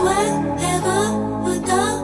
whenever we're done.